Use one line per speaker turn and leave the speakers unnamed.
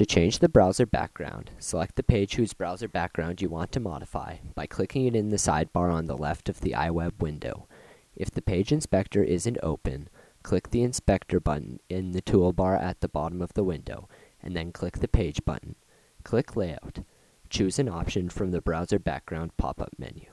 To change the browser background, select the page whose browser background you want to modify by clicking it in the sidebar on the left of the iWeb window. If the page inspector isn't open, click the inspector button in the toolbar at the bottom of the window, and then click the page button. Click Layout. Choose an option from the browser background pop-up menu.